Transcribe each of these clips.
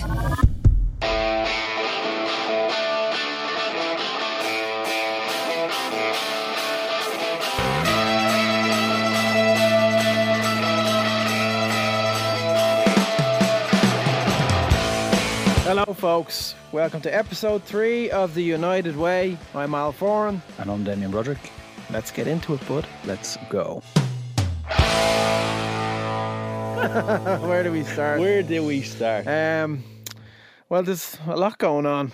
United. Hello, folks. Welcome to episode three of The United Way. I'm Al Foran. And I'm Damien Broderick. Let's get into it, bud. Let's go. Where do we start? Where do we start? Um, well, there's a lot going on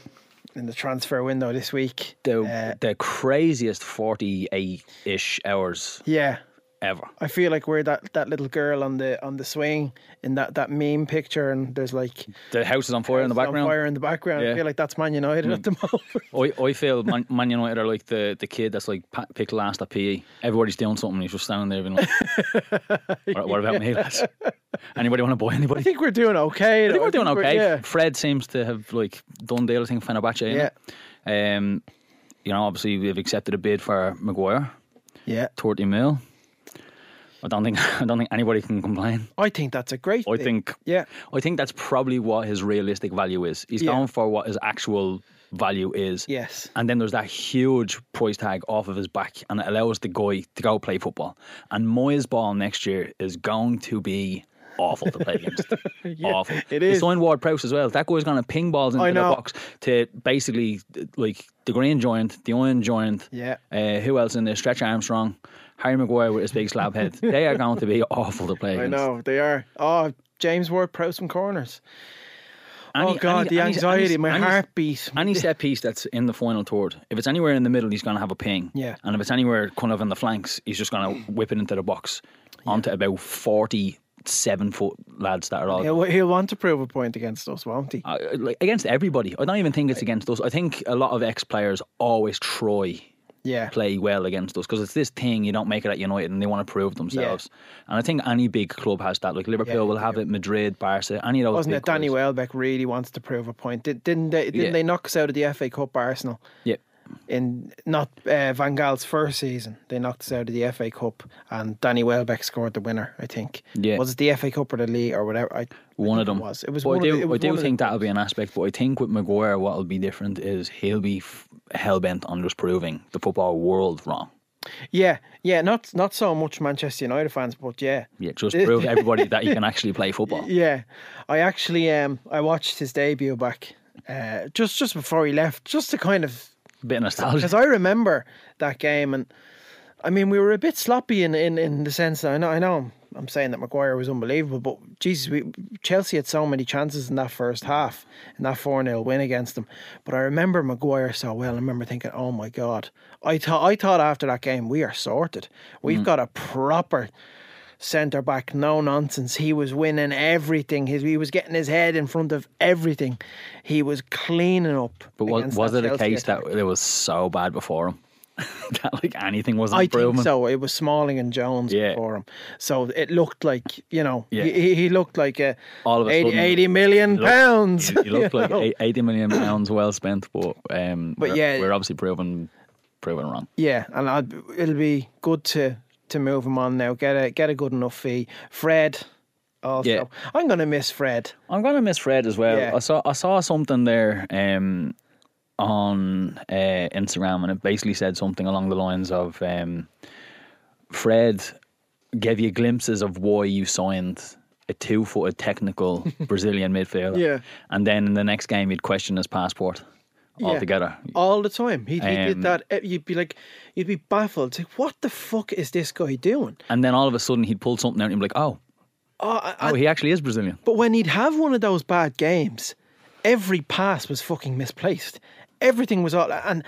in the transfer window this week. the uh, the craziest 48 ish hours Yeah, ever. I feel like we're that, that little girl on the on the swing in that, that meme picture, and there's like The house is on fire in the on background. fire in the background. I feel like that's Man United at the moment. I, I feel Man, Man United are like the, the kid that's like picked last at PE. Everybody's doing something. He's just standing there being like, what, what about me, lads? Anybody want to buy anybody? I think we're doing okay. I think though. we're doing okay. yeah. Fred seems to have like done the other thing Fenerbahce. Yeah. Yeah. Um, you know, obviously we've accepted a bid for Maguire, yeah. 30 mil. I don't think I don't think anybody can complain. I think that's a great I thing. think Yeah. I think that's probably what his realistic value is. He's Yeah. going for what his actual value is. Yes. And then there's that huge price tag off of his back, and it allows the guy to go play football. And Moyes' ball next year is going to be awful to play against. awful. it He signed Ward Prowse as well. That guy's going to ping balls into the box to basically like the green joint, the iron joint. Yeah. Uh, who else in there? Stretch Armstrong, Harry Maguire with his big slab head. they are going to be awful to play I against. know they are. Oh, James Ward Prowse from corners. Any- oh God, any- the anxiety, any- my any- heartbeat. Any set piece that's in the final third, if it's anywhere in the middle, he's going to have a ping. Yeah. And if it's anywhere kind of in the flanks, he's just going to whip it into the box onto about 47 foot lads that are all. He'll, he'll want to prove a point against us, won't he? Uh, like against everybody. I don't even think it's against us. I think a lot of ex players always try Yeah. play well against us because it's this thing you don't make it at United and they want to prove themselves. And I think any big club has that. Like Liverpool Yeah, will have do. it, Madrid, Barca, any of those. Wasn't it Danny clubs. Welbeck really wants to prove a point? Did, didn't they? Didn't Yeah. they knock us out of the FA Cup, Arsenal? Yeah. In not uh, Van Gaal's first season, they knocked us out of the FA Cup, and Danny Welbeck scored the winner. I think. Yeah. Was it the FA Cup or the league or whatever? I, I One of them It was. It was. One I do, of the, it was I do think that'll be an aspect. But I think with Maguire, what'll be different is he'll be f- hell bent on just proving the football world wrong. Yeah, yeah. Not not so much Manchester United fans, but yeah. Yeah, just prove everybody that he can actually play football. Yeah, I actually um I watched his debut back uh, just just before he left, just to kind of Bit nostalgic. because I remember that game, and I mean we were a bit sloppy in in, in the sense that I know I know I'm, I'm saying that Maguire was unbelievable, but Jesus, we, Chelsea had so many chances in that first half in that four 0 win against them. But I remember Maguire so well. I remember thinking, oh my god, I thought I thought after that game we are sorted. We've mm. got a proper centre back, no nonsense. He was winning everything. His, he was getting his head in front of everything. He was cleaning up. but was, was it a case attack. that it was so bad before him that like anything was I think so. It was Smalling and Jones Yeah. before him, so it looked like you know Yeah. he, he- he looked like a All of a 80, sudden, 80 million he looked- pounds. He, he looked like know? eight- eighty million pounds well spent, but um, But we're, yeah. we're obviously proven proven wrong. Yeah, and I'd, it'll be good to to move him on now. Get a get a good enough fee. Fred, also, Yeah. I'm gonna miss Fred. I'm gonna miss Fred as well. Yeah. I saw I saw something there um, on uh, Instagram, and it basically said something along the lines of um, Fred gave you glimpses of why you signed a two-footed technical Brazilian midfielder. Yeah. and then in the next game he'd question his passport Yeah. altogether. all the time. He, he did Um, that. eh, You'd be like, you'd be baffled. It's like, what the fuck is this guy doing? And then all of a sudden he'd pull something out and you'd be like, oh, Oh, I- I- oh, he actually is Brazilian. but when he'd have one of those bad games, every pass was fucking misplaced. Everything was all, and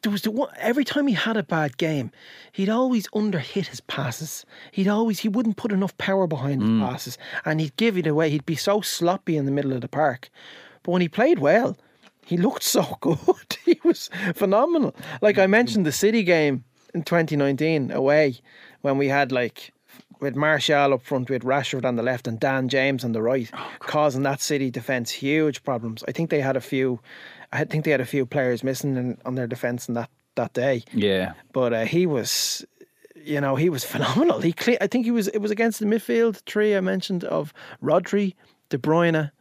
there was the one, every time he had a bad game, he'd always underhit his passes. He'd always he wouldn't put enough power behind his passes, and he'd give it away. He'd be so sloppy in the middle of the park. But when he played well, he looked so good. he was phenomenal. Like I mentioned, the City game in 2019 away when we had like with Martial up front, with Rashford on the left and Dan James on the right, causing that City defence huge problems. I think they had a few. I think they had a few players missing in, on their defence in that that day. Yeah. But uh, he was, you know, he was phenomenal. He, cle- I think he was. It was against the midfield three I mentioned of Rodri, De Bruyne,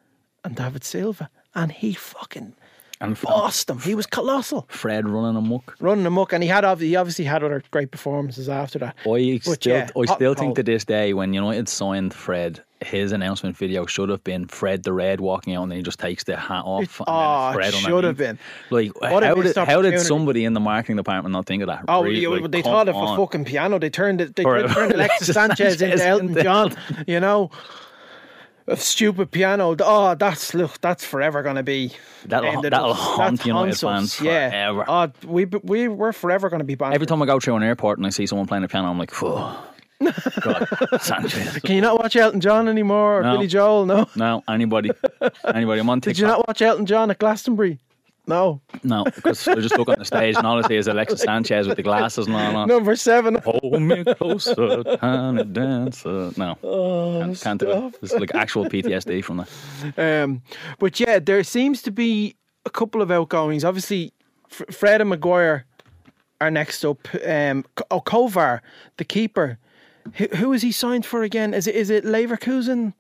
and David Silva, and he fucking And bossed them. He was colossal, Fred running amok. running amok, and he had he obviously had other great performances after that. I But still, yeah, I still think to this day when United signed Fred, his announcement video should have been Fred the Red walking out and then he just takes the hat off. It- oh, it Fred should have been. Like, how did, how did somebody in the marketing department not think of that? Oh, Really, like, they thought of a fucking piano. They turned it. They Or- turned Alexis Sanchez into Elton John. You know, stupid piano. Oh, that's look. That's forever going to be. That'll- ended that'll up. haunt United fans Yeah. forever. Oh, we we we're forever going to be banned. Every time I go through an airport and I see someone playing a piano, I'm like, "Phew, God, Sanchez. Can you not watch Elton John anymore? Or No. Billy Joel? No. No, anybody, anybody. I'm on Did you not watch Elton John at Glastonbury? No. No, because I just look on the stage and all I see is Alexis Sanchez with the glasses and all. on. Number seven. Hold me closer, tiny dancer. No, can't, can't do it. It's like actual PTSD from that. Um, but yeah, there seems to be a couple of outgoings. Obviously, F- Fred and Maguire are next up. Um, oh, Kovar, the keeper. Who, who is he signed for again? Is it is it Leverkusen?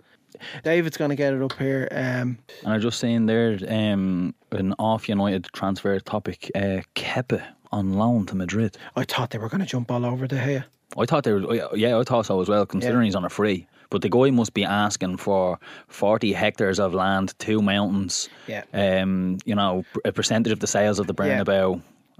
David's going to get it up here. Um, And I'm just seen there um, an off United transfer topic. Uh, Kepa on loan to Madrid. I thought they were going to jump all over De Gea. I thought they were. Yeah, I thought so as well. Considering Yeah. he's on a free. But the guy must be asking for 40 hectares of land, two mountains, Yeah. um, you know, a percentage of the sales of the Yeah.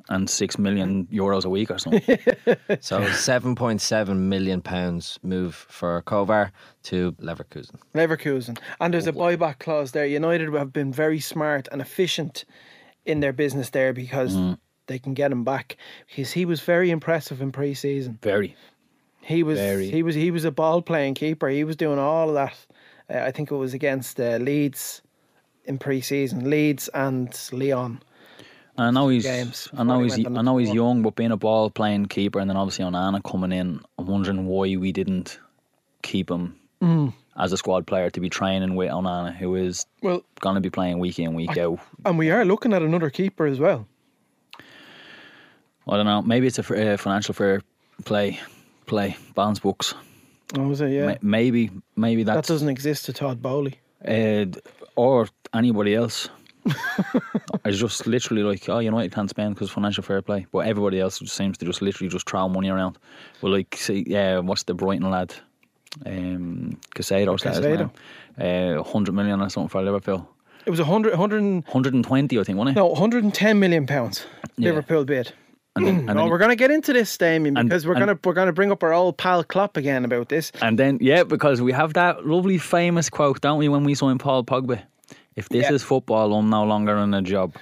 Bernabeu, and six million euros a week or something. So seven point seven million pounds move for Kovar to Leverkusen. Leverkusen. And there's a buyback clause there. United have been very smart and efficient in their business there because they can get him back. Because he was very impressive in pre season. Very. He was Very. he was he was a ball playing keeper. He was doing all of that. Uh, I think it was against uh, Leeds in pre-season. Leeds and Leon. I know he's. games I know he's. I know he's young, but being a ball playing keeper, and then obviously Onana coming in, I'm wondering why we didn't keep him Mm. as a squad player to be training with Onana, who is Well, going to be playing week in week out. and we are looking at another keeper as well. I don't know. Maybe it's a uh, financial fair play, play balance books. Oh, was it? Yeah. Ma- Maybe, maybe that that's doesn't exist to Todd Boehly. uh, or anybody else. It's just literally like, oh, United can't spend because financial fair play, but everybody else just seems to just literally just throw money around. Well, like, see, yeah, what's the Brighton lad? Um, Caicedo's that is now. Uh, hundred million or something for Liverpool. It was 100, 100 Hundred and twenty, I think, wasn't it? no, 110 million pounds. Yeah. Liverpool bid. And then, and No, then, we're going to get into this, Damien, And- because we're going to we're going to bring up our old pal Klopp again about this. and then, yeah, because we have that lovely famous quote, don't we, when we signed Paul Pogba? If this Yeah. is football, I'm no longer in a job.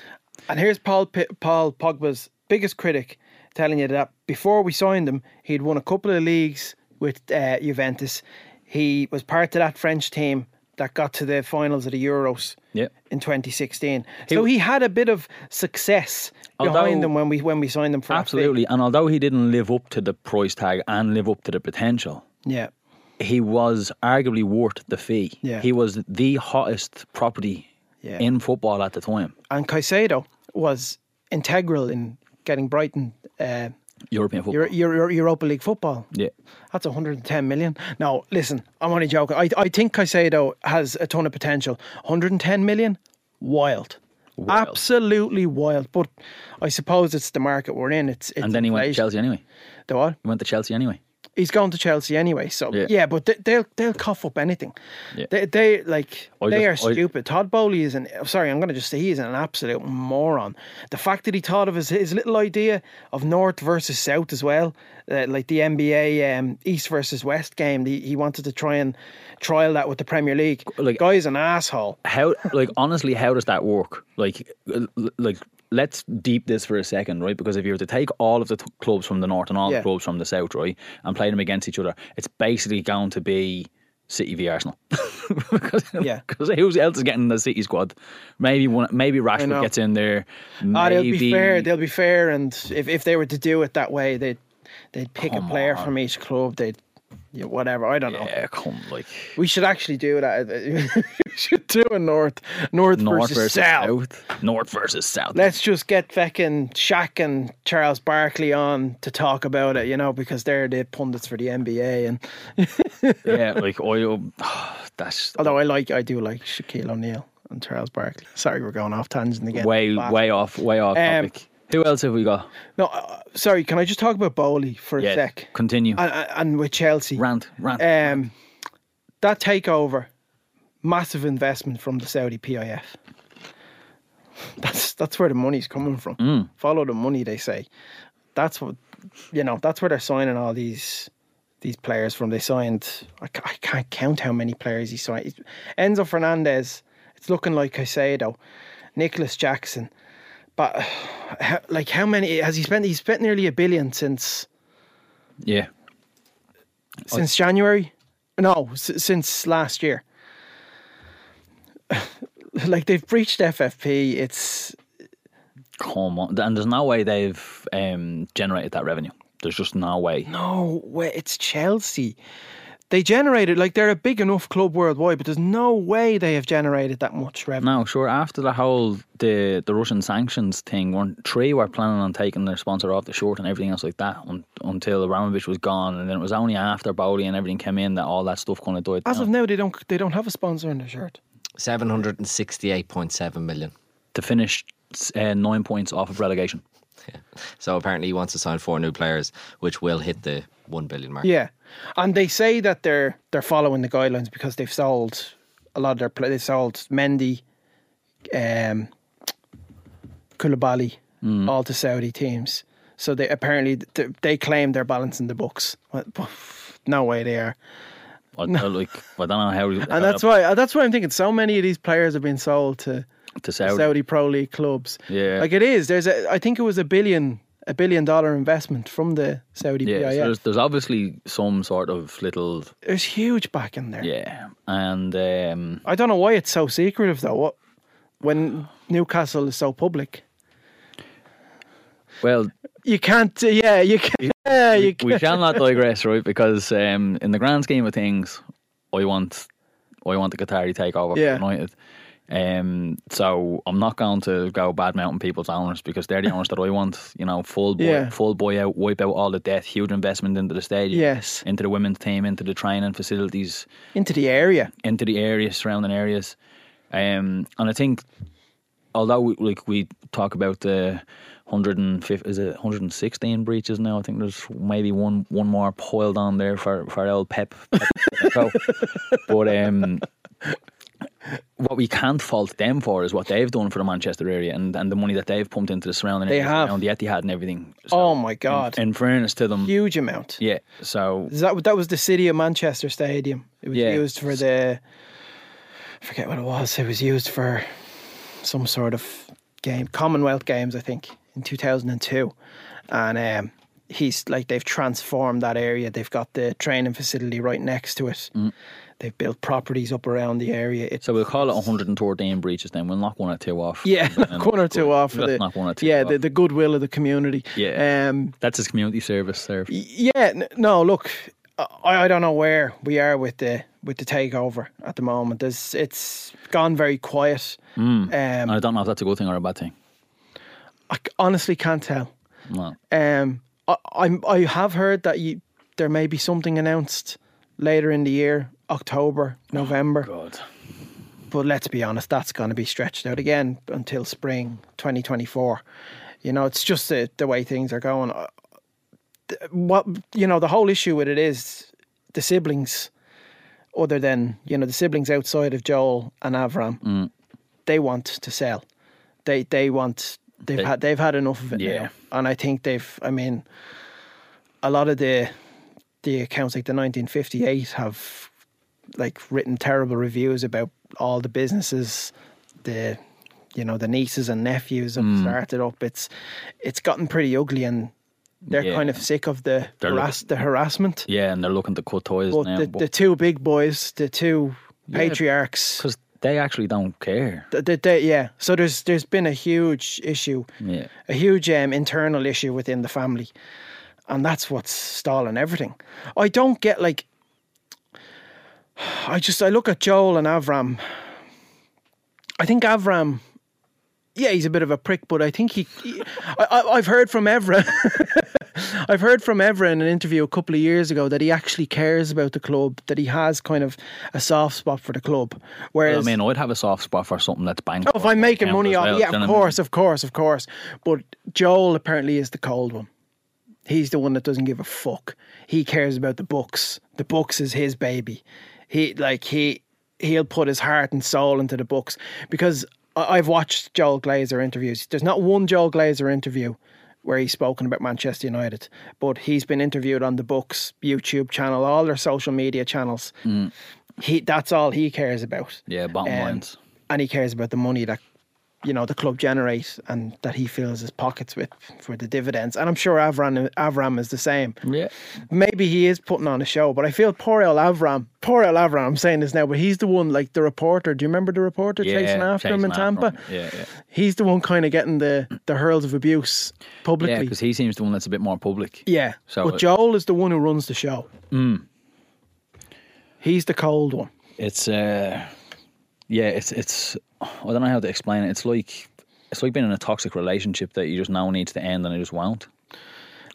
And here's Paul P- Paul Pogba's biggest critic telling you that before we signed him, he'd won a couple of leagues with uh, Juventus. He was part of that French team that got to the finals of the Euros Yeah. in 2016. so he had a bit of success behind Although- him when we when we signed him for. Absolutely. And although he didn't live up to the price tag and live up to the potential, Yeah. He was arguably worth the fee. Yeah. He was the hottest property Yeah. in football at the time. And Caicedo was integral in getting Brighton uh, European football. Euro, Euro, Europa League football. yeah. That's 110 million. Now, listen, I'm only joking. I, I think Caicedo has a ton of potential. 110 million, wild. Wild. Absolutely wild. But I suppose it's the market we're in. It's, it's And then he went to. Chelsea anyway. The what? He went to Chelsea anyway. He's going to Chelsea anyway. So yeah, Yeah. but they, they'll they'll cough up anything. Yeah. They they like I they just- are I- stupid. Todd Boehly is an sorry. I'm going to just say he's an absolute moron. The fact that he thought of his his little idea of North versus South as well, uh, like the NBA um, East versus West game. He, he wanted to try and trial that with the Premier League. Like- guy's an asshole. How, like, honestly, how does that work? Like, like, let's deep this for a second, right? Because if you were to take all of the t- clubs from the north and all Yeah. the clubs from the south, right, and play them against each other, it's basically going to be City v Arsenal. because, Yeah. Because who else is getting the City squad? Maybe one. Maybe. Rashford gets in there. Ah, they'll Maybe be fair. They'll be fair, and if, if they were to do it that way, they'd they'd pick a player on. from each club. They'd yeah, whatever. I don't know. yeah, come like We should actually do that. we should do a north, north, north versus, versus south. south. North versus south. Let's just get fucking Shaq and Charles Barkley on to talk about it, you know, because they're the pundits for the NBA. And yeah, like oil. um, that's although I like, I do like Shaquille O'Neal. and Charles Barkley. Sorry, we're going off tangent again. way way off way off Um, topic. Who else have we got? No, uh, sorry. Can I just talk about Boehly for a sec? continue. And, and- and with Chelsea, rant, rant. um, that takeover, massive investment from the Saudi PIF. That's that's where the money's coming from. Mm. Follow the money, they say. That's what you know. That's where they're signing all these these players from. They signed. I, I can't count how many players he signed. Enzo Fernandez. It's looking like Caicedo, Nicolas Jackson. But like, how many has he spent? He spent nearly a billion since yeah, since January. No, s- since last year. like they've breached FFP. It's come on. And there's no way they've um, generated that revenue. There's just no way. no way. It's Chelsea. They generated like they're a big enough club worldwide, but there's no way they have generated that much revenue. No, sure. After the whole the the Russian sanctions thing, weren't three were planning on taking their sponsor off the short and everything else like that un, until Abramovich was gone, and then it was only after Boehly and everything came in that all that stuff kind of died. As down. of now, they don't they don't have a sponsor in their shirt. 768.7 million. to finish uh, nine points off of relegation. So apparently he wants to sign four new players, which will hit the 1 billion mark. Yeah, and they say that they're they're following the guidelines because they've sold a lot of their play. They sold Mendy, um, Koulibaly, mm. all to Saudi teams. So they apparently th- they claim they're balancing the books. No way they are, I, I uh, like I don't know how. and that's why uh, that's why I'm thinking so many of these players have been sold to to Saudi, Saudi. Pro League clubs. Yeah. like it is. There's a I think it was a billion a billion dollar investment from the Saudi Yeah, so there's, there's obviously some sort of little There's huge back in there. yeah, and um, I don't know why it's so secretive though. What when Newcastle is so public, well, you can't. Yeah, you can. Yeah, you we can. shall not digress, right? Because um, in the grand scheme of things, I want I want the Qatari takeover Yeah. United. Um, so I'm not going to go bad mounting people's owners because they're the owners that I want. You know, full boy, Yeah. full boy out, wipe out all the debt, huge investment into the stadium, Yes, into the women's team, into the training facilities, into the area. into the area, surrounding areas. Um, and I think, although we, like we talk about the 150, is it 116 breaches now? I think there's maybe one one more piled on there for for old Pep. Pep but um, what we can't fault them for is what they've done for the Manchester area and, and the money that they've pumped into the surrounding They have. around the Etihad and everything. So, oh my God, In fairness to them, huge amount. yeah. So that that was the City of Manchester Stadium? It was Yeah. used for the. I forget what it was. It was used for some sort of game, Commonwealth Games, I think, in two thousand and two, and um, he's like they've transformed that area. They've got the training facility right next to it. They've built properties up around the area. It's Mm. so we'll call it 113 breaches. Then we'll knock one or two off. yeah, knock one or two off for Let's the knock one or two yeah off. the, the goodwill of the community. Yeah. Um, That's his community service serve. Yeah, no, look, I, I don't know where we are with the with the takeover at the moment. There's, it's gone very quiet. And Um, I don't know if that's a good thing or a bad thing. I honestly can't tell. No. Um, I, I'm, I have heard that you, there may be something announced later in the year, October, November. God. but let's be honest, that's going to be stretched out again until spring 2024. You know, it's just the, the way things are going. Uh, What you know, the whole issue with it is the siblings, other than you know the siblings outside of Joel and Avram, they want to sell. They they want they've They- had they've had enough of it Yeah. now, and I think they've. I mean, a lot of the the accounts like the 1958 have like written terrible reviews about all the businesses the you know the nieces and nephews have Mm. started up it's it's gotten pretty ugly and they're Yeah. kind of sick of the harass, the harassment Yeah, and they're looking to cut ties but now. the, the two big boys the two patriarchs Because they actually don't care. th- th- they- yeah so there's there's been a huge issue Yeah. a huge um, internal issue within the family, and that's what's stalling everything. I don't get like. I just I look at Joel and Avram. I think Avram, yeah, he's a bit of a prick, but I think he. he I, I've heard from Evra. I've heard from Evra in an interview a couple of years ago that he actually cares about the club, that he has kind of a soft spot for the club. Whereas I mean, I'd have a soft spot for something that's banked. oh, if I'm making money off, well, yeah, of what I mean? course, of course, of course. But Joel apparently is the cold one. He's the one that doesn't give a fuck. He cares about the books. The books is his baby. He like he he'll put his heart and soul into the Bucs because I've watched Joel Glazer interviews. There's not one Joel Glazer interview where he's spoken about Manchester United, but he's been interviewed on the Bucs YouTube channel, all their social media channels. He that's all he cares about Yeah, bottom Um, lines. and he cares about the money that you know the club generate and that he fills his pockets with for the dividends. And I'm sure Avram Avram is the same. Yeah. Maybe he is putting on a show, but I feel poor El Avram, poor El Avram. I'm saying this now, but he's the one like the reporter. Do you remember the reporter Yeah, chasing after him in Tampa? him. Yeah, yeah. He's the one kind of getting the the hurls of abuse Yeah, publicly. because he seems the one that's a bit more public. Yeah, So but it- Joel is the one who runs the show. Mm. He's the cold one. It's uh, yeah, it's it's. I don't know how to explain it. It's like it's like being in a toxic relationship that you just now needs to end and it just won't,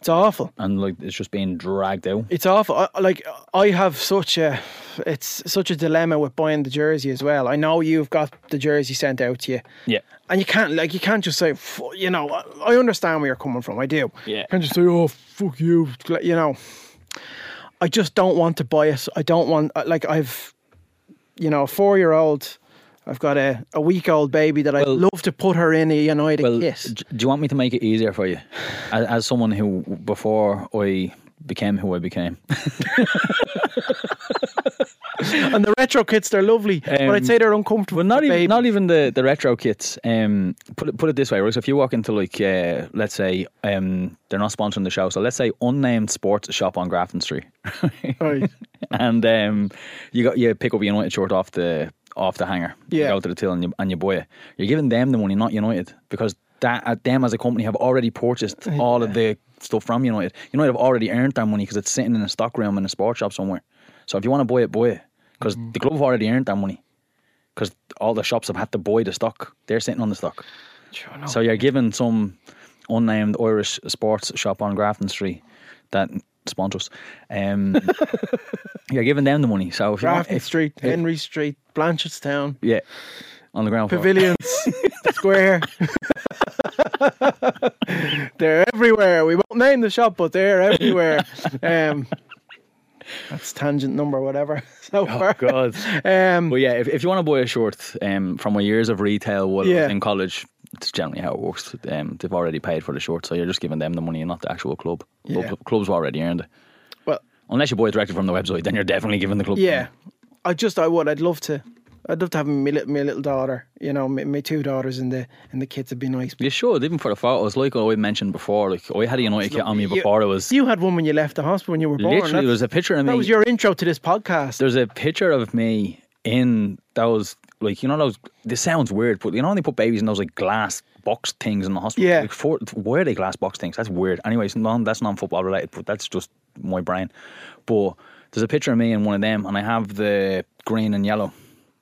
It's awful. and like it's just being dragged out. It's awful. I, like I have such a, it's such a dilemma with buying the jersey as well. I know you've got the jersey sent out to you, Yeah, and you can't like you can't just say, you know, I, understand where you're coming from. I do. Yeah. You can't just say, oh fuck you, you know. I just don't want to buy it. I don't want like I've, you know, a four year old. I've got a, a week old baby that I'd Well- love to put her in a United Well, kit. do you want me to make it easier for you? As, as someone who, before I became who I became, And the retro kits, they're lovely, but I'd Um, say they're uncomfortable. well, not even not even the, the retro kits. Um, put it put it this way, right? So if you walk into like, uh, let's say, um, they're not sponsoring the show, so let's say unnamed sports shop on Grafton Street, Right. and um, you got you pick up a United shirt off the off the hanger. You Yeah. go to the till and you and you buy it. You're giving them the money, not United, because that uh, them as a company have already purchased all of the stuff from United. United have already earned their money because it's sitting in a stock room in a sports shop somewhere. So if you want to buy it, buy it because Mm. the club have already earned that money. Because all the shops have had to buy the stock. They're sitting on the stock. Sure. So you're giving some unnamed Irish sports shop on Grafton Street that sponsors. Um, you're giving them the money. So if you want, Grafton if, Street, Henry Street, Blanchardstown, yeah, on the ground floor. Pavilions, Square. they're everywhere. We won't name the shop, but they're everywhere. Um, that's tangent number, whatever. So Oh far. God. Um, But yeah, if, if you want to buy a shirt um, from my years of retail while Yeah. in college, it's generally how it works. Um, they've already paid for the shirt, so you're just giving them the money and not the actual club. Club- Clubs have already earned it. well, Unless you buy it directly from the website, then you're definitely giving the club. yeah. I just, I would. I'd love to. I'd love to have my little, my little daughter. You know, my, my two daughters and the in the kids would be nice. You should, even for the photos, like I mentioned before. Like I had a United kit on me You- before it was You had one when you left the hospital when you were born. literally. That's- There's a picture of me. that was your intro to this podcast. there's a picture of me in those like you know those. This sounds weird, but you know when they put babies in those like glass box things in the hospital. Yeah. Like for, why are they glass box things? That's weird. Anyways, no, that's non football related, but that's just my brain. But there's a picture of me in one of them, and I have the green and yellow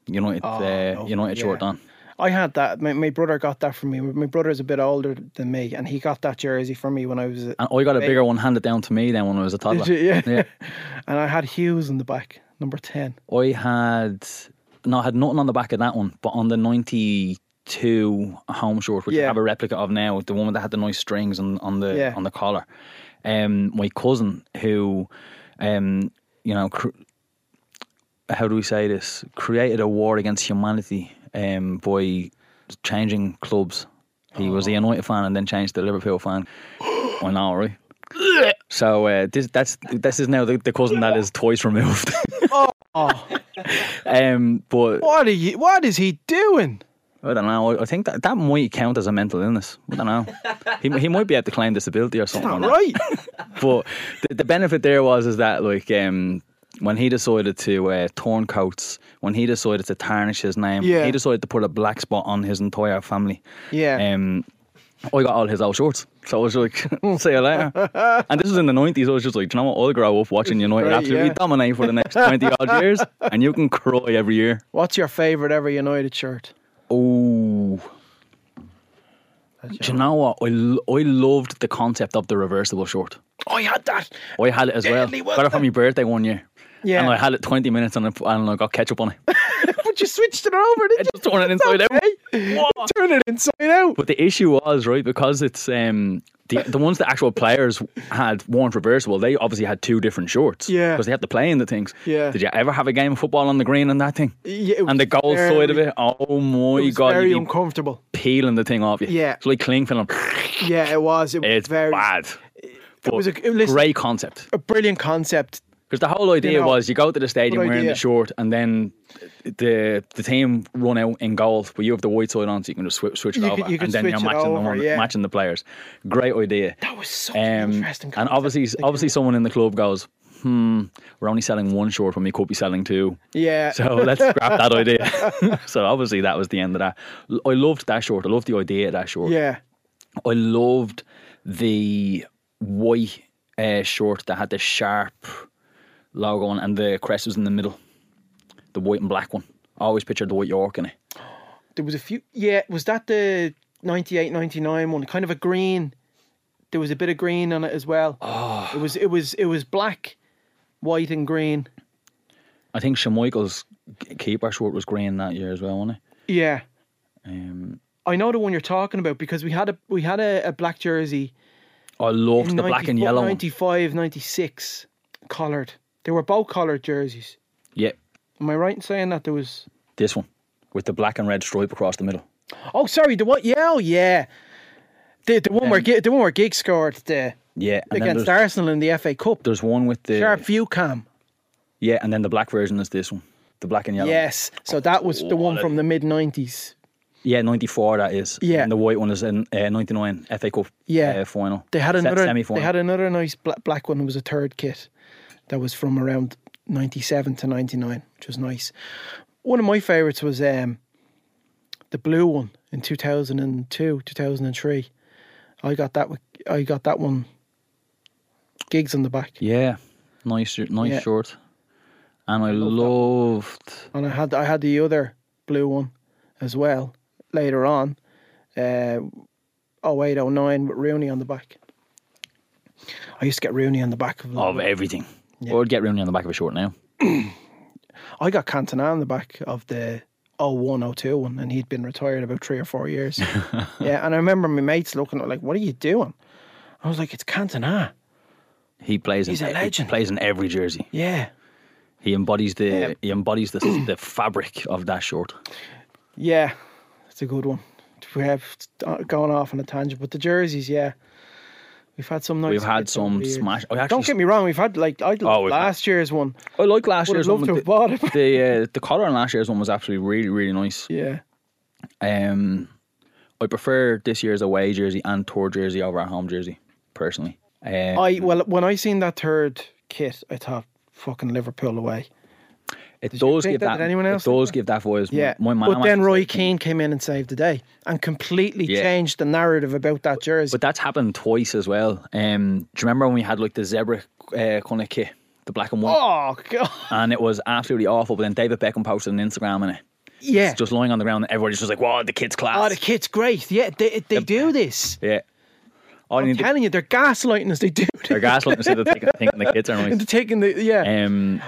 United uh, no, United yeah. shirt on. I had that. My, my brother got that from me. My brother's a bit older than me, and he got that jersey for me when I was. A, And I got a Baby. bigger one handed down to me then when I was a toddler. You? Yeah. yeah. and I had Hughes in the back, number ten. I had no, I had nothing on the back of that one, but on the '92 home shirt, which I have a replica of now, the one that had the nice strings on, on the Yeah. on the collar. Um, my cousin, who, um, you know, cr- how do we say this? Created a war against humanity, um, by changing clubs. He was Oh. a United fan and then changed to Liverpool fan. I know, right? So uh, this that's this is now the, the cousin that is twice removed. Oh, um, but what are you? What is he doing? I don't know. I- think that that might count as a mental illness. I don't know. he he might be able to claim disability or something. Not right. But the, the benefit there was is that like um, when he decided to uh, torn coats, when he decided to tarnish his name, Yeah. he decided to put a black spot on his entire family. Yeah. Um, I got all his old shorts, so I was like, hmm, "See you later." and this was in the nineties. I was just like, "Do "You know what? I'll grow up watching United Right, absolutely yeah. dominate for the next twenty odd years, and you can cry every year." What's your favourite ever United shirt? Oh, Do you know what? I, I loved the concept of the reversible short. I had that. I had it as well. Deadly, Got wasn't it for my birthday one year. Yeah. And I had it 20 minutes and I, and I got ketchup on it. but you switched it over, didn't you? Just turn it inside out. Okay. Turn it inside out. But the issue was, right, because it's um, the, the ones the actual players had weren't reversible. They obviously had two different shorts. Yeah. Because they had to play in the things. Yeah. Did you ever have a game of football on the green and that thing? Yeah, and the goal very- side of it, oh my It was god, very uncomfortable. peeling the thing off you. Yeah. It's like cling film. Yeah, it was. It was It's very. bad. It was a- listen- great concept. A brilliant concept. Because the whole idea know, was you go to the stadium wearing idea. the short, and then the the team run out in goal, but you have the white side on, so you can just switch, switch it You over, can- you can and then you're matching the over, one, yeah. matching the players. Great idea. That was such an Um, interesting. and obviously, obviously, someone in the club goes, "Hmm, we're only selling one short when we could be selling two. yeah. So let's scrap that idea." so obviously, that was the end of that. I loved that short. I loved the idea of that short. yeah. I loved the white uh, short that had the sharp logo on and the crest was in the middle. The white and black one. I always pictured the Dwight Yorke in it. There was a few. Yeah, was that the 98, 99 one? Kind of a green. There was a bit of green on it as well. Oh. It was. It was. It was black, white, and green. I think Schmeichel's keeper short was green that year as well, wasn't it? Yeah. Um, I know the one you're talking about because we had a we had a, a black jersey I loved the black and yellow one. 95, 96, coloured. They were both coloured jerseys. Yeah, Am I right in saying that there was? this one with the black and red stripe across the middle. Oh, sorry, the one. Yeah, oh, yeah. The the one where Um, Gi- the one where Giggs scored the Yeah, against Arsenal in the FA Cup. there's one with the Sharp view cam. yeah, and then the black version is this one, the black and yellow. Yes. So that was the one from the mid nineties. yeah, ninety four that is. Yeah. and the white one is in uh, ninety nine FA Cup. Yeah. uh, final. They had another. semi-final. They had another nice black, black one. It was a third kit that was from around ninety seven to ninety nine, which was nice. One of my favourites was um, the blue one in two thousand and two, two thousand and three. I got that. with- I got that one. Giggs on the back, Yeah, nice, nice Yeah. short. And I, love that loved. and I had I had the other blue one as well later on. Uh, 08, 09 with Rooney on the back. I used to get Rooney on the back of. of everything. Yeah. Would get Rooney on the back of a short now. I got Cantona on the back of the 01, 02 one, and he'd been retired about three or four years. yeah, and I remember my mates looking at like, "What are you doing?" I was like, "It's Cantona." He plays. He's in, a he legend. plays in every jersey. Yeah, He embodies the. Yeah. He embodies the the fabric of that short. yeah, it's a good one. We have uh, gone off on a tangent, but the jerseys, yeah, we've had some nice. We've had some smash. I actually, Don't get me wrong, we've had like I Oh, we've had- last year's one. I like last year's one. The, have bought it. the, uh, the collar on last year's one was actually really really nice. yeah, Um, I prefer this year's away jersey and tour jersey over our home jersey personally. Um, I well when I seen that third kit, I thought fucking Liverpool away. It you does give that? that. Anyone else does give that voice. Yeah, my, my but then Roy Keane came in and saved the day and completely Yeah. changed the narrative about that jersey. But that's happened twice as well. Um, do you remember when we had like the zebra uh, kind of kit, the black and white, oh god, and it was absolutely awful. But then David Beckham posted an Instagram in it, yeah. just lying on the ground, and everybody's just like, "Wow, the kid's class." Oh, the kit's great. Yeah, they they do this. yeah. All I'm need to, telling you, they're gaslighting us. They do. they're gaslighting instead of thinking, thinking the kids are nice. Into taking the yeah. Um,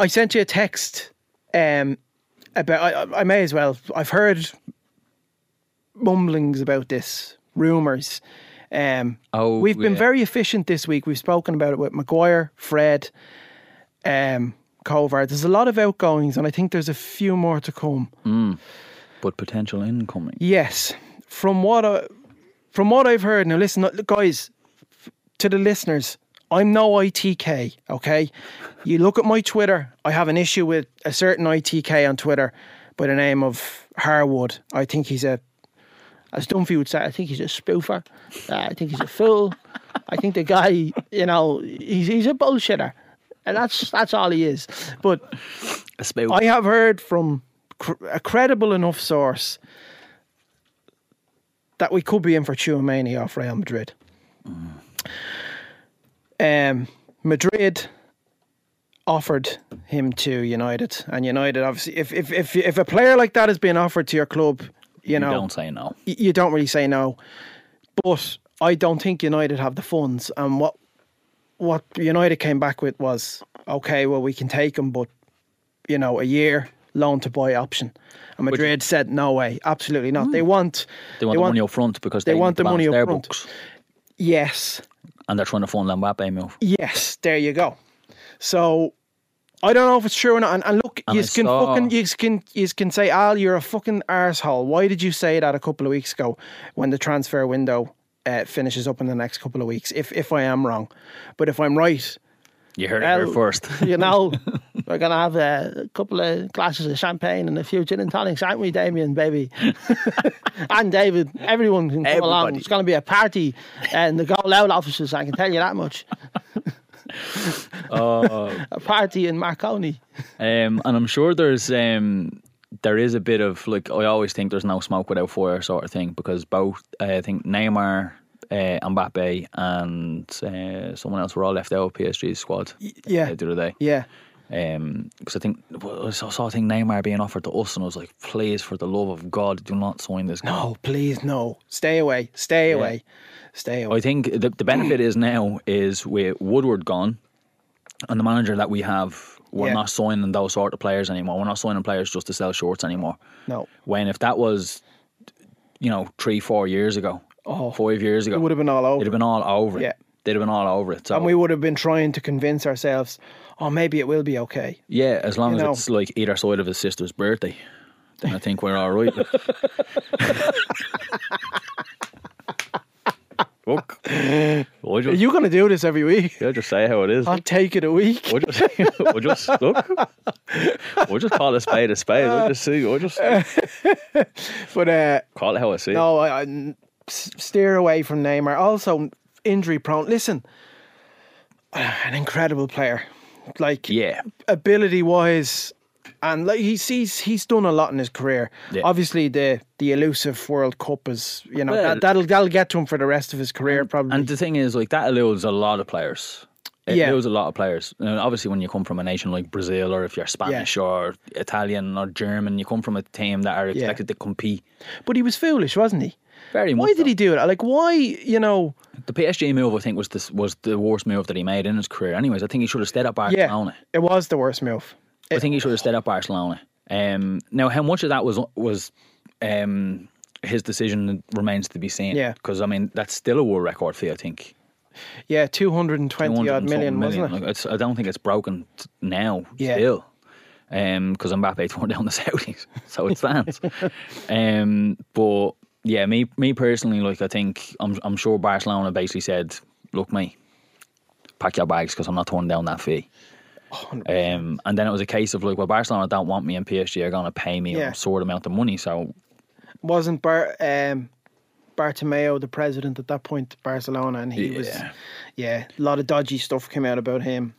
I sent you a text um, about. I, I may as well. I've heard mumblings about this, rumors. Um, oh, we've been very efficient this week. We've spoken about it with Maguire, Fred, um. There's a lot of outgoings, and I think there's a few more to come. but potential incoming. Yes, from what I, from what I've heard. Now, listen, guys, to the listeners, I'm no ITK. Okay, you look at my Twitter. I have an issue with a certain ITK on Twitter by the name of Harwood. I think he's a, as Dunphy would say, I think he's a spoofer. Uh, I think he's a fool. I think the guy, you know, he's he's a bullshitter, and that's that's all he is. But A. I have heard from cr- a credible enough source that we could be in for Tchouaméni off Real Madrid. Um, Madrid offered him to United, and United obviously, if if if if a player like that is being offered to your club, You know, don't say no. you don't really say no. But I don't think United have the funds. And what what United came back with was okay. Well, we can take him, but you know, a year loan to buy option. And Madrid said no way, absolutely not. They want They want the money up front because they they, want to the money up their front. books, yes, and they're trying to fund Mbappe move. yes. There you go. So. I don't know if it's true or not. And, and look, And you I can saw- fucking you can you can say, Al, you're a fucking arsehole. Why did you say that a couple of weeks ago when the transfer window uh, finishes up in the next couple of weeks? If if I am wrong, but if I'm right, You heard it here first. you know, we're gonna have a couple of glasses of champagne and a few gin and tonics, aren't we, Damien, baby? and David, everyone can come along. It's gonna be a party in the Go Loud offices. I can tell you that much. Oh, A party in Marconi. Um, and I'm sure there's um, there is a bit of like I always think there's no smoke without fire sort of thing because both uh, I think Neymar, uh, Mbappe, and uh, someone else were all left out of PSG's squad Yeah, uh, the other day. yeah. Because I think I saw, I think Neymar being offered to us, and I was like, please, for the love of God, do not sign this guy. No, please, no. Stay away. Stay away. Stay away. I think the, the benefit is now is with Woodward gone, and the manager that we have, we're Yeah. not signing those sort of players anymore. We're not signing players just to sell shorts anymore. No. When if that was, you know, three, four years ago, Oh. five years ago, It would have been all over. they'd have been all over it. Yeah. They'd have been all over it. So and we would have been trying to convince ourselves, oh, maybe it will be okay. yeah, as long you as know. it's like either side of his sister's birthday, then I think we're all right. Look, Are just, you going to do this every week? I just say how it is. I'll take it a week. We'll just, we'll just look. We'll just call a spade a spade. We'll just see. We'll just But uh, call it how I see. it. no, I, I steer away from Neymar. Also, injury prone. Listen, an incredible player. Like, Yeah, ability wise, and like he sees he's done a lot in his career. Yeah. Obviously, the the elusive World Cup is you know Well- that, that'll that'll get to him for the rest of his career and, probably. and the thing is, like that eludes a lot of players. It Yeah. eludes a lot of players. And obviously, when you come from a nation like Brazil, or if you're Spanish or Italian or German, you come from a team that are expected to compete. but he was foolish, wasn't he? Very much. Why did so. he do it? Like, why? You know, The PSG move, I think, was this was the worst move that he made in his career. Anyways, I think he should have stayed at yeah, Barcelona. it was the worst move. I think he should have stayed at Barcelona. Um, now, how much of that was was um, his decision remains to be seen. Yeah. because I mean that's still a world record fee. I think Yeah, two hundred and twenty 200 odd million, wasn't it? Like, it's, I don't think it's broken t- now. Yeah. still. Because Mbappe tore down the Saudis, so it stands. um, but yeah, me me personally, like I think I'm I'm sure Barcelona basically said, "Look, mate, pack your bags because I'm not turning down that fee." Um, and then it was a case of like, well, Barcelona don't want me, and PSG are going to pay me Yeah. a sort amount of money. So Wasn't Bar um, Bartomeu the president at that point, Barcelona, and he was Yeah. yeah, a lot of dodgy stuff came out about him.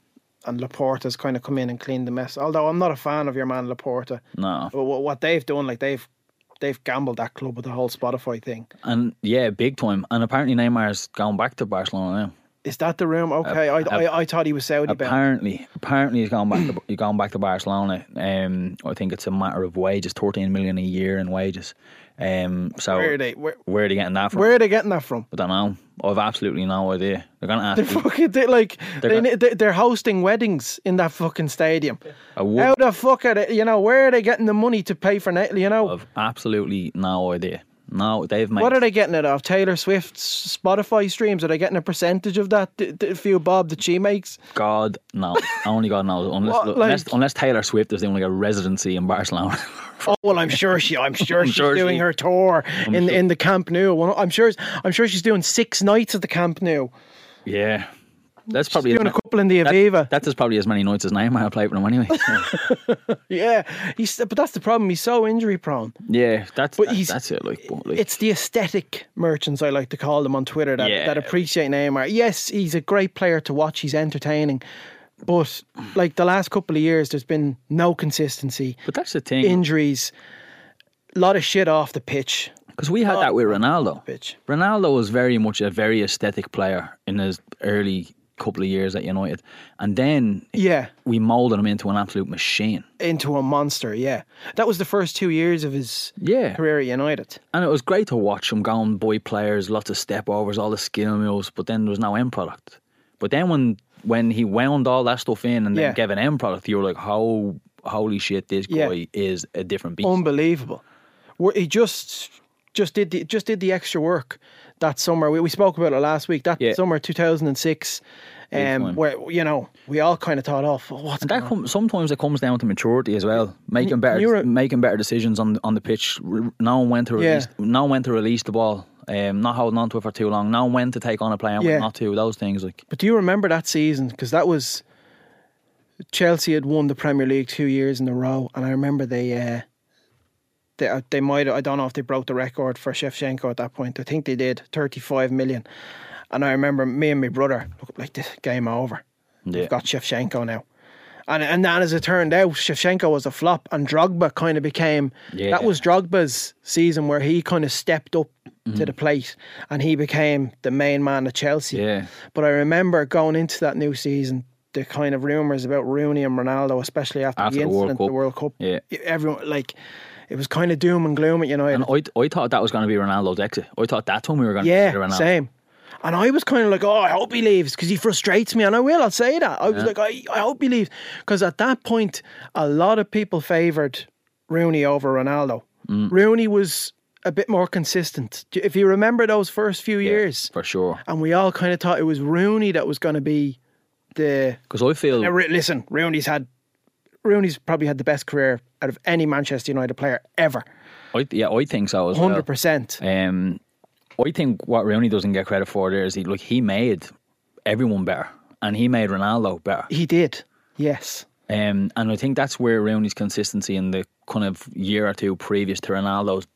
And Laporta's kind of come in and cleaned the mess. Although I'm not a fan of your man Laporta, no, but what what they've done, like they've they've gambled that club with the whole Spotify thing. and yeah, big time. And apparently Neymar's going back to Barcelona now. Is that the room? Okay, I, I I thought he was Saudi bound. Apparently, apparently he's gone back. To, he's gone back to Barcelona. Um, I think it's a matter of wages, thirteen million a year in wages. Um, so Where are they? Where, where are they getting that from? where are they getting that from? I don't know. I've absolutely no idea. They're gonna ask. They're fucking they, like They're they, they, they're hosting weddings in that fucking stadium. How the fuck are they? You know where are they getting the money to pay for? net- You know I've absolutely no idea. No, they've made. what are they getting it off? Taylor Swift's Spotify streams? Are they getting a percentage of that? The, the few bob that she makes? God no, only God knows. Unless, What, unless, like- unless Taylor Swift is doing like a residency in Barcelona. Oh well, I'm sure she. I'm sure she's sure doing she- her tour in sure- in the Camp Nou. I'm sure. I'm sure she's doing six nights at the Camp Nou. yeah, that's probably Doing a couple in the that- Aviva. That's as probably as many nights as Neymar played for them anyway. So, yeah, he's. But that's the problem. He's so injury prone. yeah, that's But that- he's- that's it. Like, like It's the aesthetic merchants, I like to call them on Twitter, that, Yeah. that appreciate Neymar. Yes, he's a great player to watch. He's entertaining. But like the last couple of years, there's been no consistency, but that's the thing injuries, a lot of shit off the pitch. because we had that with Ronaldo. Pitch. Ronaldo was very much a very aesthetic player in his early couple of years at United, and then Yeah, we moulded him into an absolute machine. into a monster. Yeah, that was the first two years of his Yeah, career at United. and it was great to watch him going boy players, lots of step overs, all the skill moves, but then there was no end product. But then when when he wound all that stuff in and then Yeah. gave an end product, you were like, "How holy shit, this Yeah. guy is a different beast." Unbelievable. Where He just just did the just did the extra work that summer. We, we spoke about it last week. That Yeah. summer, two thousand and six, um, where you know we all kind of thought, "Oh, f- what's And that on?" sometimes it comes down to maturity as well, making better you're making better decisions on on the pitch, knowing when to Yeah. release, knowing when to release the ball, um, not holding on to it for too long, knowing when to take on a player Yeah. not to. Those things like But do you remember that season? Because that was Chelsea had won the Premier League two years in a row, and I remember they uh, they uh, they might I don't know if they broke the record for Shevchenko at that point. I think they did thirty five million, and I remember me and my brother look like this game over. yeah, We've got Shevchenko now. And and then as it turned out, Shevchenko was a flop, and Drogba kind of became. Yeah. That was Drogba's season where he kind of stepped up to the plate, and he became the main man at Chelsea. yeah, But I remember going into that new season, the kind of rumours about Rooney and Ronaldo, especially after, After the the World incident, Cup. the World Cup. yeah. Everyone like, it was kind of doom and gloom at United. And I, I thought that was going to be Ronaldo's exit. I thought that's when we were going to yeah, Ronaldo. same. And I was kind of like, oh, I hope he leaves because he frustrates me, and I will. I'll say that. I was like, I, I hope he leaves because at that point, a lot of people favoured Rooney over Ronaldo. Mm. Rooney was a bit more consistent. If you remember those first few Yeah, years, for sure. and we all kind of thought it was Rooney that was going to be the Because I feel Now, listen, Rooney's had Rooney's probably had the best career out of any Manchester United player ever. I, yeah, I think so as well. Hundred percent. Um, I think what Rooney doesn't get credit for there is he like he made everyone better, and he made Ronaldo better. He did. Yes. Um, and I think that's where Rooney's consistency in the kind of year or two previous to Ronaldo's,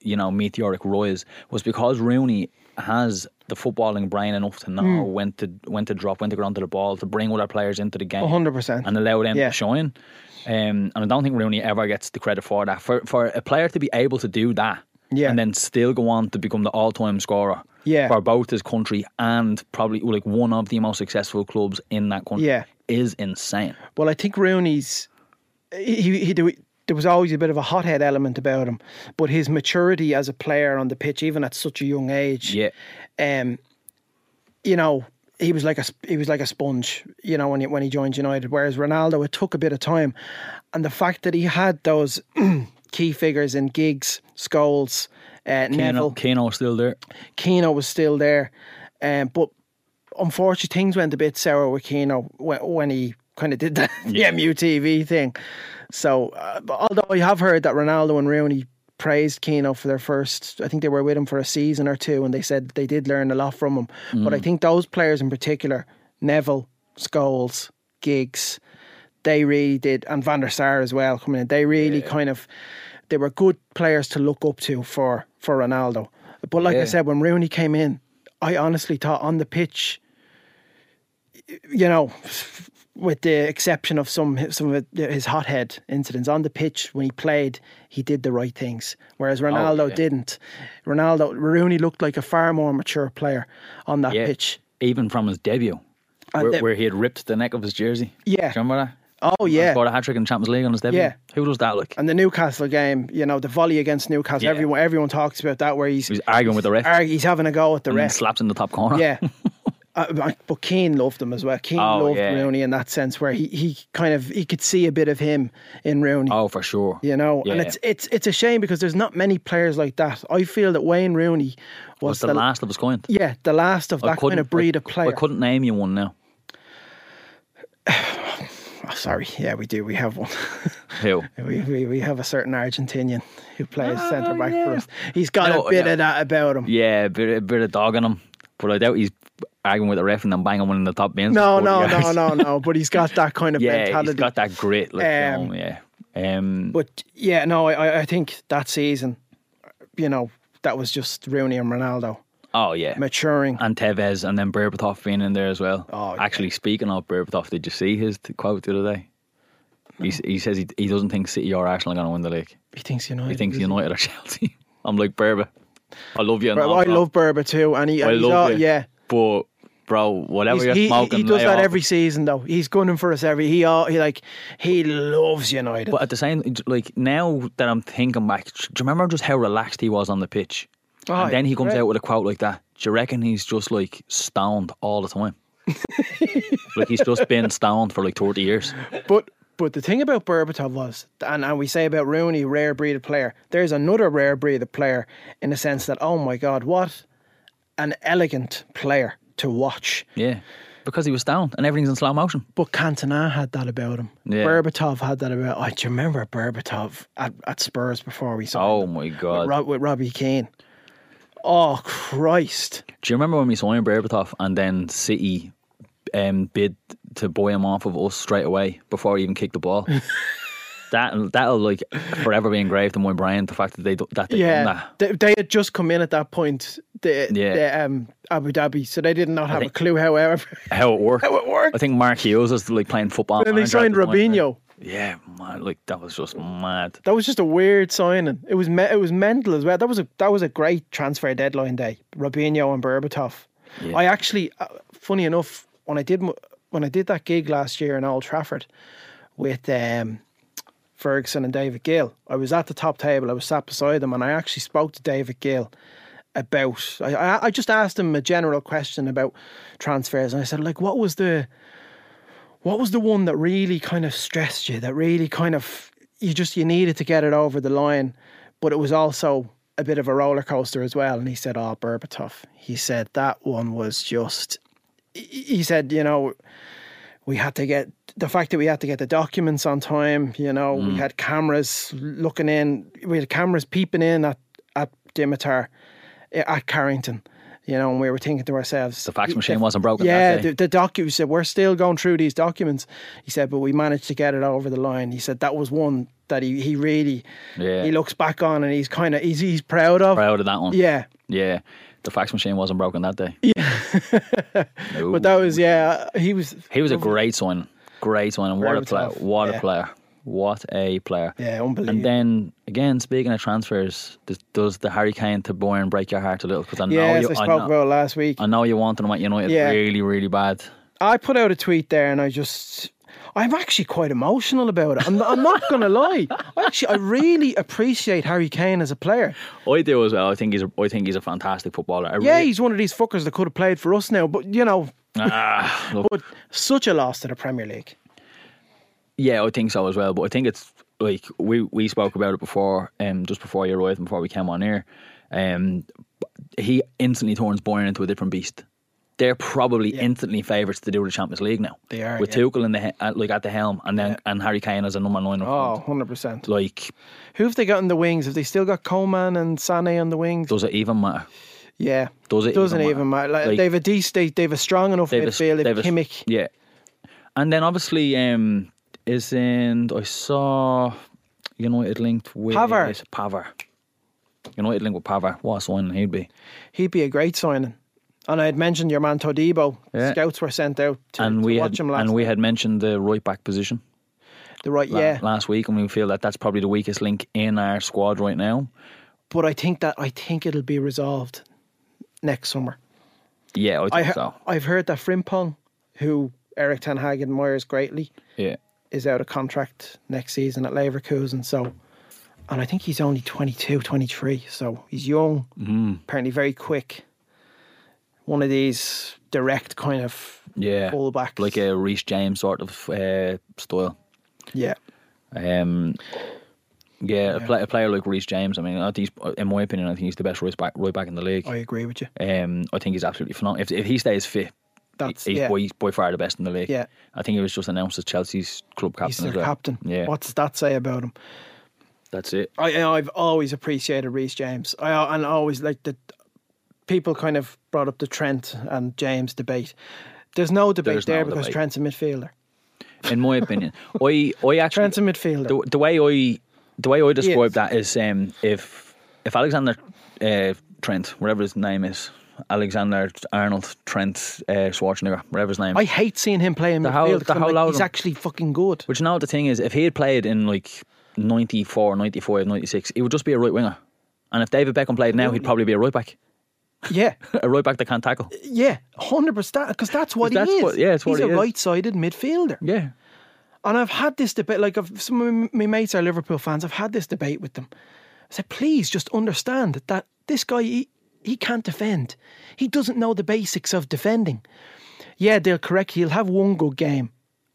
you know, meteoric rise was because Rooney has the footballing brain enough to know Hmm. when to when to drop, when to get onto the ball, to bring other players into the game, hundred percent. and allow them Yeah. to shine. Um, and I don't think Rooney ever gets the credit for that. For for a player to be able to do that, Yeah. and then still go on to become the all-time scorer, Yeah. for both his country and probably like one of the most successful clubs in that country, Yeah. is insane. Well, I think Rooney's he, he, he do- there was always a bit of a hothead element about him, but his maturity as a player on the pitch, even at such a young age, Yeah, um, you know, he was like a he was like a sponge, you know, when he, when he joined United. Whereas Ronaldo, it took a bit of time, and the fact that he had those key figures in Giggs, Scholes, uh, Keano, Neville, Keano's still there. Keano was still there, um, but unfortunately things went a bit sour with Keano when, when he kind of did that Yeah. the MUTV thing. So, uh, although I have heard that Ronaldo and Rooney praised Keano for their first, I think they were with him for a season or two, and they said they did learn a lot from him. But I think those players in particular, Neville, Scholes, Giggs, they really did, and Van der Sar as well coming in. They really kind of, they were good players to look up to for for Ronaldo. But like I said, when Rooney came in, I honestly thought on the pitch, you know, with the exception of some some of his hothead incidents on the pitch when he played, he did the right things. Whereas oh, Ronaldo Oh, yeah. didn't. Ronaldo Rooney looked like a far more mature player on that Yeah, pitch. even from his debut, where, the- where he had ripped the neck of his jersey. Yeah. Do you remember that? Oh yeah. Scored a hat trick in Champions League on his debut. Yeah. Who does that look like? And the Newcastle game, you know, the volley against Newcastle, Yeah. everyone everyone talks about that where he's He was arguing with the ref. he's having a go at the and ref. slaps in the top corner. Yeah. Uh, but Keane loved him as well. Keane Oh, loved yeah. Rooney in that sense, where he, he kind of he could see a bit of him in Rooney. Oh, for sure. You know, and it's it's it's a shame because there's not many players like that. I feel that Wayne Rooney was, was the, last of his kind. yeah the last of I that kind of breed I, of player. I couldn't name you one now. Oh, sorry, yeah, we do. We have one. Who? we, we we have a certain Argentinian who plays centre back for us. He's got No, a bit yeah. of that about him. Yeah, a bit, a bit of dog in him. But I doubt he's arguing with the ref and then banging one in the top bins. No, for 40 no, no, no, no. But he's got that kind of Yeah, mentality. he's got that grit. Like, Um, um, yeah. Um, But yeah, no, I I think that season, you know, that was just Rooney and Ronaldo oh, yeah. maturing. and Tevez and then Berbatov being in there as well. Oh, yeah. Actually, speaking of Berbatov, did you see his t- quote the other day? He, he says he, he doesn't think City or Arsenal are going to win the league. He thinks United. He thinks United or Chelsea. I'm like, Berba, I love you. and I love Berber too, and he, I and he's love all, you. yeah, But bro. Whatever He's- you're he, smoking, he does lay that off. every season though. He's gunning for us every. He all he like he loves United. But at the same, like now that I'm thinking back, do you remember just how relaxed he was on the pitch? Oh, and then he comes great. out with a quote like that. Do you reckon he's just like stoned all the time? like he's just been stoned for like 30 years. But but the thing about Berbatov was, and, and we say about Rooney, rare breed of player. There's another rare breed of player in the sense that oh my god, what an elegant player to watch. Yeah. Because he was down and everything's in slow motion. But Cantona had that about him. Yeah. Berbatov had that about. Oh, do you remember Berbatov at, at Spurs before we saw Oh him my with, God. Rob, with Robbie Keane? Oh Christ! Do you remember when we saw signed Berbatov and then City um, bid to buy him off of us straight away before he even kicked the ball? that that'll like forever be engraved in my brain. The fact that they that they Yeah, that. they, they had just come in at that point. The, Yeah. the, um, Abu Dhabi, so they did not have a clue. However, How it worked. how it worked. I think Mark Hughes was like playing football. And they signed the. Robinho. Yeah, man, like that was just mad. That was just a weird signing. It was me- it was mental as well. That was a that was a great transfer deadline day. Robinho and Berbatov. Yeah. I actually, uh, funny enough, when I did when I did that gig last year in Old Trafford with um, Ferguson and David Gill, I was at the top table. I was sat beside them, and I actually spoke to David Gill about. I, I just asked him a general question about transfers, and I said, like, what was the what was the one that really kind of stressed you? That really kind of you just you needed to get it over the line, but it was also a bit of a roller coaster as well. And he said, "Oh, Berbatov." He said that one was just. He said, you know, we had to get the fact that we had to get the documents on time. You know, we had cameras looking in. We had cameras peeping in at at Dimitar, eh, at Carrington. You know, and we were thinking to ourselves, The fax machine wasn't broken that Yeah, day. the, the docu said we're still going through these documents. He said, but we managed to get it over the line. He said that was one that he, he really Yeah. he looks back on and he's kind of he's he's proud of. Proud of that one. Yeah, Yeah. The fax machine wasn't broken that day. Yeah. but that was yeah. He was he was a great signing. Great signing. What a player. What yeah. a player. What a player. yeah unbelievable. And then again, speaking of transfers, does, does the Harry Kane to Bayern break your heart a little? Because I know yes, you, I I, spoke know, about last week. I know you want them at United Yeah. really, really bad. I put out a tweet there, and I just. I'm actually quite emotional about it. I'm, I'm not going to lie. I actually, I really appreciate Harry Kane as a player. I do as well. I think he's a, I think he's a fantastic footballer. I Yeah, really- he's one of these fuckers that could have played for us now, but you know, ah, but such a loss to the Premier League. Yeah, I think so as well. But I think it's like we we spoke about it before, um, just before you arrived and before we came on here. Um, he instantly turns Bayern into a different beast. They're probably instantly favourites to do the Champions League now. They are, with yeah. Tuchel in the at, like at the helm, and then and Harry Kane as a number nine. Oh, 100%. like Who have they got in the wings? Have they still got Coman and Sané on the wings? does it even matter? Yeah. Does it Doesn't even even matter? matter. Like, Like- they've a decent, they've a strong enough They've a- they've They've a- Yeah, and then obviously um, is in I saw United linked with Pavard. Pavar. United linked with Pavard. What a signing he'd be. He'd be a great signing. And I had mentioned your man Todibo. Yeah. Scouts were sent out to, and to we watch had him last and we had mentioned the right back position the right, la- yeah. last week, and we feel that that's probably the weakest link in our squad right now. But I think that I think it'll be resolved next summer. Yeah, I think I he- so. I've heard that Frimpong, who Erik Ten Hag admires greatly, Yeah, is out of contract next season at Leverkusen. So, and I think he's only 22, 23. So he's young, Mm-hmm. apparently very quick. One of these direct kind of yeah, fullbacks. like a Reece James sort of uh, style. yeah, Um, yeah, A, play, a player like Reece James. I mean, I think in my opinion, I think he's the best right back, right back in the league. I agree with you. Um, I think he's absolutely phenomenal. If, if he stays fit, That's he's yeah. by, he's by far the best in the league. Yeah. I think he was just announced as Chelsea's club captain He's their well. captain. Yeah, What does that say about him? that's it. I, I've always appreciated Reece James. I and I always like the people kind of brought up the Trent and James debate. There's no debate There's there no because debate. Trent's a midfielder. In my opinion, I I actually Trent's a midfielder. the, the way I the way I describe that is um, if if Alexander uh, Trent, whatever his name is, Alexander Arnold Trent uh, Schwarzenegger, whatever his name. I hate seeing him play in The midfield. whole- the whole like, he's actually fucking good. Which now the thing is, if he had played in like 94, 95, 96, he would just be a right winger. And if David Beckham played now, he'd probably be a right back. Yeah, a uh, right back that can't tackle. yeah, hundred percent. Because that's what That's he is. what- yeah, it's what he's he a is. right-sided midfielder. Yeah. And I've had this debate, like if some of my mates are Liverpool fans, I've had this debate with them. I said, please just understand that, that this guy, he, he can't defend. He doesn't know the basics of defending. Yeah, they'll correct. He'll have one good game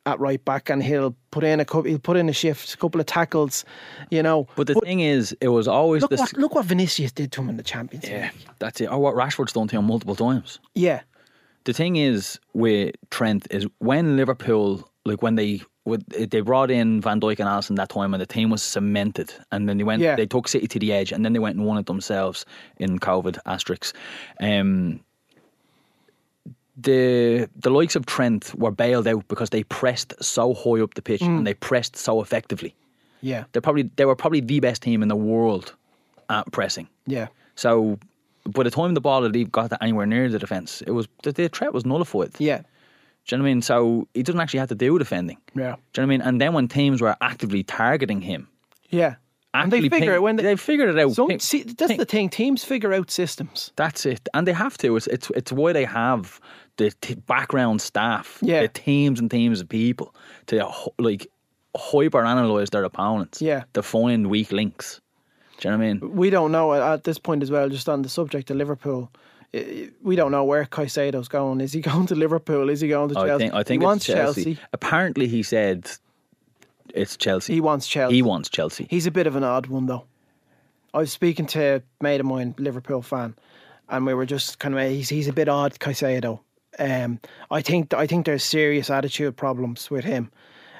at right back, and he'll put in a couple. He'll put in a shift, a couple of tackles. You know, But the thing is, it was always look the what look what Vinicius did to him in the Champions yeah, League. that's it. Or what Rashford's done to him multiple times. Yeah, The thing is with Trent is when Liverpool, like when they would they brought in Van Dijk and Alisson that time, and the team was cemented, and then they went, Yeah. they took City to the edge, and then they went and won it themselves in COVID asterisks. Um, the the likes of Trent were bailed out because they pressed so high up the pitch and mm. they pressed so effectively. yeah, They're probably they were probably the best team in the world at pressing. yeah, So by the time the ball had even got anywhere near the defence, it was the, the threat was nullified. yeah, Do you know what I mean? So he doesn't actually have to do defending. yeah, Do you know what I mean? And then when teams were actively targeting him, yeah. And they figure ping- it when they, they figured it out. Some, Ping- see, that's ping- the thing. Teams figure out systems. That's it, and they have to. It's it's it's why they have the t- background staff, Yeah. the teams and teams of people to like hyper analyze their opponents, Yeah. to find weak links. Do you know what I mean? we don't know at this point as well. Just on the subject of Liverpool, we don't know where Caicedo's going. Is he going to Liverpool? Is he going to Chelsea? I think I think he wants Chelsea. Apparently, he said it's Chelsea. He wants Chelsea. He wants Chelsea. He's a bit of an odd one though. I was speaking to a mate of mine, Liverpool fan, and we were just kind of he's he's a bit odd, Caicedo. Um, I think I think there's serious attitude problems with him.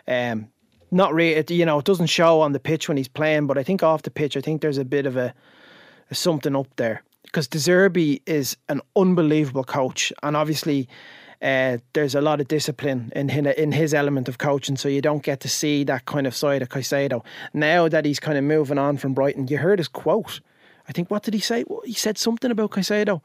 Um, not really, you know, it doesn't show on the pitch when he's playing, but I think off the pitch, I think there's a bit of a, a something up there because De Zerbi is an unbelievable coach, and obviously. Uh, there's a lot of discipline in hin- in his element of coaching, so you don't get to see that kind of side of Caicedo. Now that he's kind of moving on from Brighton, you heard his quote. I think what did he say? He said something about Caicedo.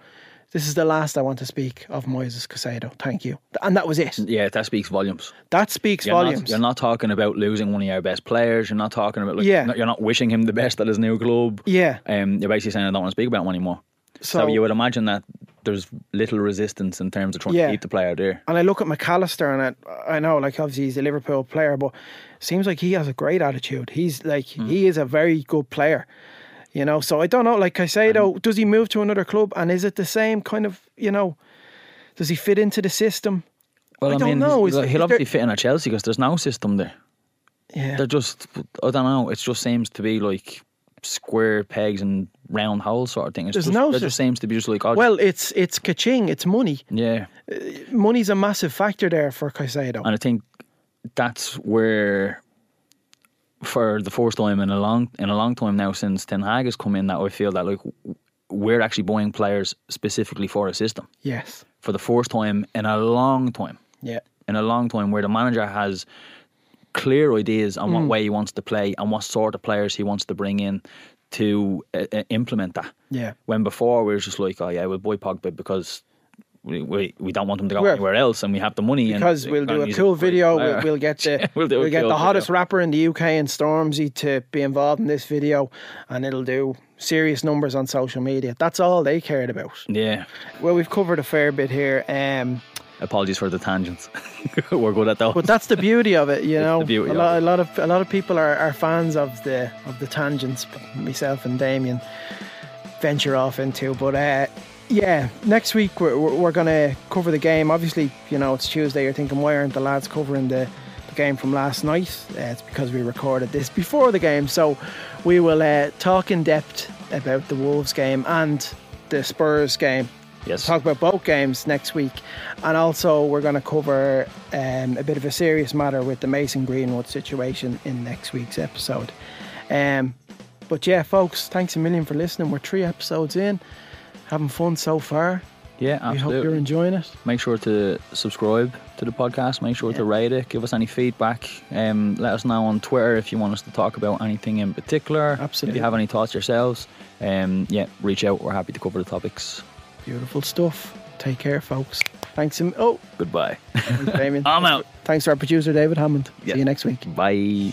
This is the last I want to speak of Moises Caicedo. Thank you, and that was it. Yeah, that speaks volumes. That speaks You're volumes. Not, you're not talking about losing one of your best players. You're not talking about like Yeah. you're not wishing him the best at his new club. Yeah. Um, you're basically saying I don't want to speak about him anymore. So, So- you would imagine that there's little resistance in terms of trying Yeah. to keep the player there. And I look at Mac Allister, and I, I know, like, obviously he's a Liverpool player, but seems like he has a great attitude. He's like, he is a very good player, you know. So I don't know, like Caicedo, does he move to another club, and is it the same kind of, you know, does he fit into the system? Well, I I, don't mean, know. Is- he'll is there- obviously fit in at Chelsea because there's no system there. Yeah, They're just, I don't know. It just seems to be like square pegs and round holes sort of thing. It's There's just, no it just seems to be just like, oh, well, it's it's kaching, it's money. yeah. Uh, money's a massive factor there for Caicedo. And I think that's where, for the first time in a long in a long time now since Ten Hag has come in, that I feel that like we're actually buying players specifically for a system Yes, for the first time in a long time. yeah, In a long time, where the manager has clear ideas on Mm. what way he wants to play and what sort of players he wants to bring in to uh, uh, implement that. yeah. When before we were just like, oh yeah, we'll buy Pogba because. We, we, we don't want them to go Well, anywhere else, and we have the money. Because and we'll do a cool video. We'll, we'll get the We'll a get cool the hottest video. rapper in the UK and Stormzy to be involved in this video, and it'll do serious numbers on social media. That's all they cared about. Yeah. Well, we've covered a fair bit here, um, Apologies for the tangents. We're good at those. but that's the beauty of it. You know, a, lot, a lot of a lot of people are, are fans of the of the tangents. Myself and Damien venture off into, but. Uh, yeah, next week we're, we're, going to cover the game. Obviously, you know, it's Tuesday. You're thinking, why aren't the lads covering the, the game from last night? Uh, it's because we recorded this before the game. So we will uh, talk in depth about the Wolves game and the Spurs game. yes. Talk about both games next week. And also, we're going to cover um, a bit of a serious matter with the Mason Greenwood situation in next week's episode. Um, but yeah, folks, thanks a million for listening. We're three episodes in having fun so far. yeah, We hope you're enjoying it. Make sure to subscribe to the podcast. Make sure to rate it. Give us any feedback. Um, let us know on Twitter if you want us to talk about anything in particular. Absolutely. If you have any thoughts yourselves, um, yeah, reach out. We're happy to cover the topics. Beautiful stuff. Take care, folks. Thanks. a- Oh, Goodbye. thanks, Damien. I'm out. Thanks to our producer, David Hammond. Yeah. See you next week. Bye.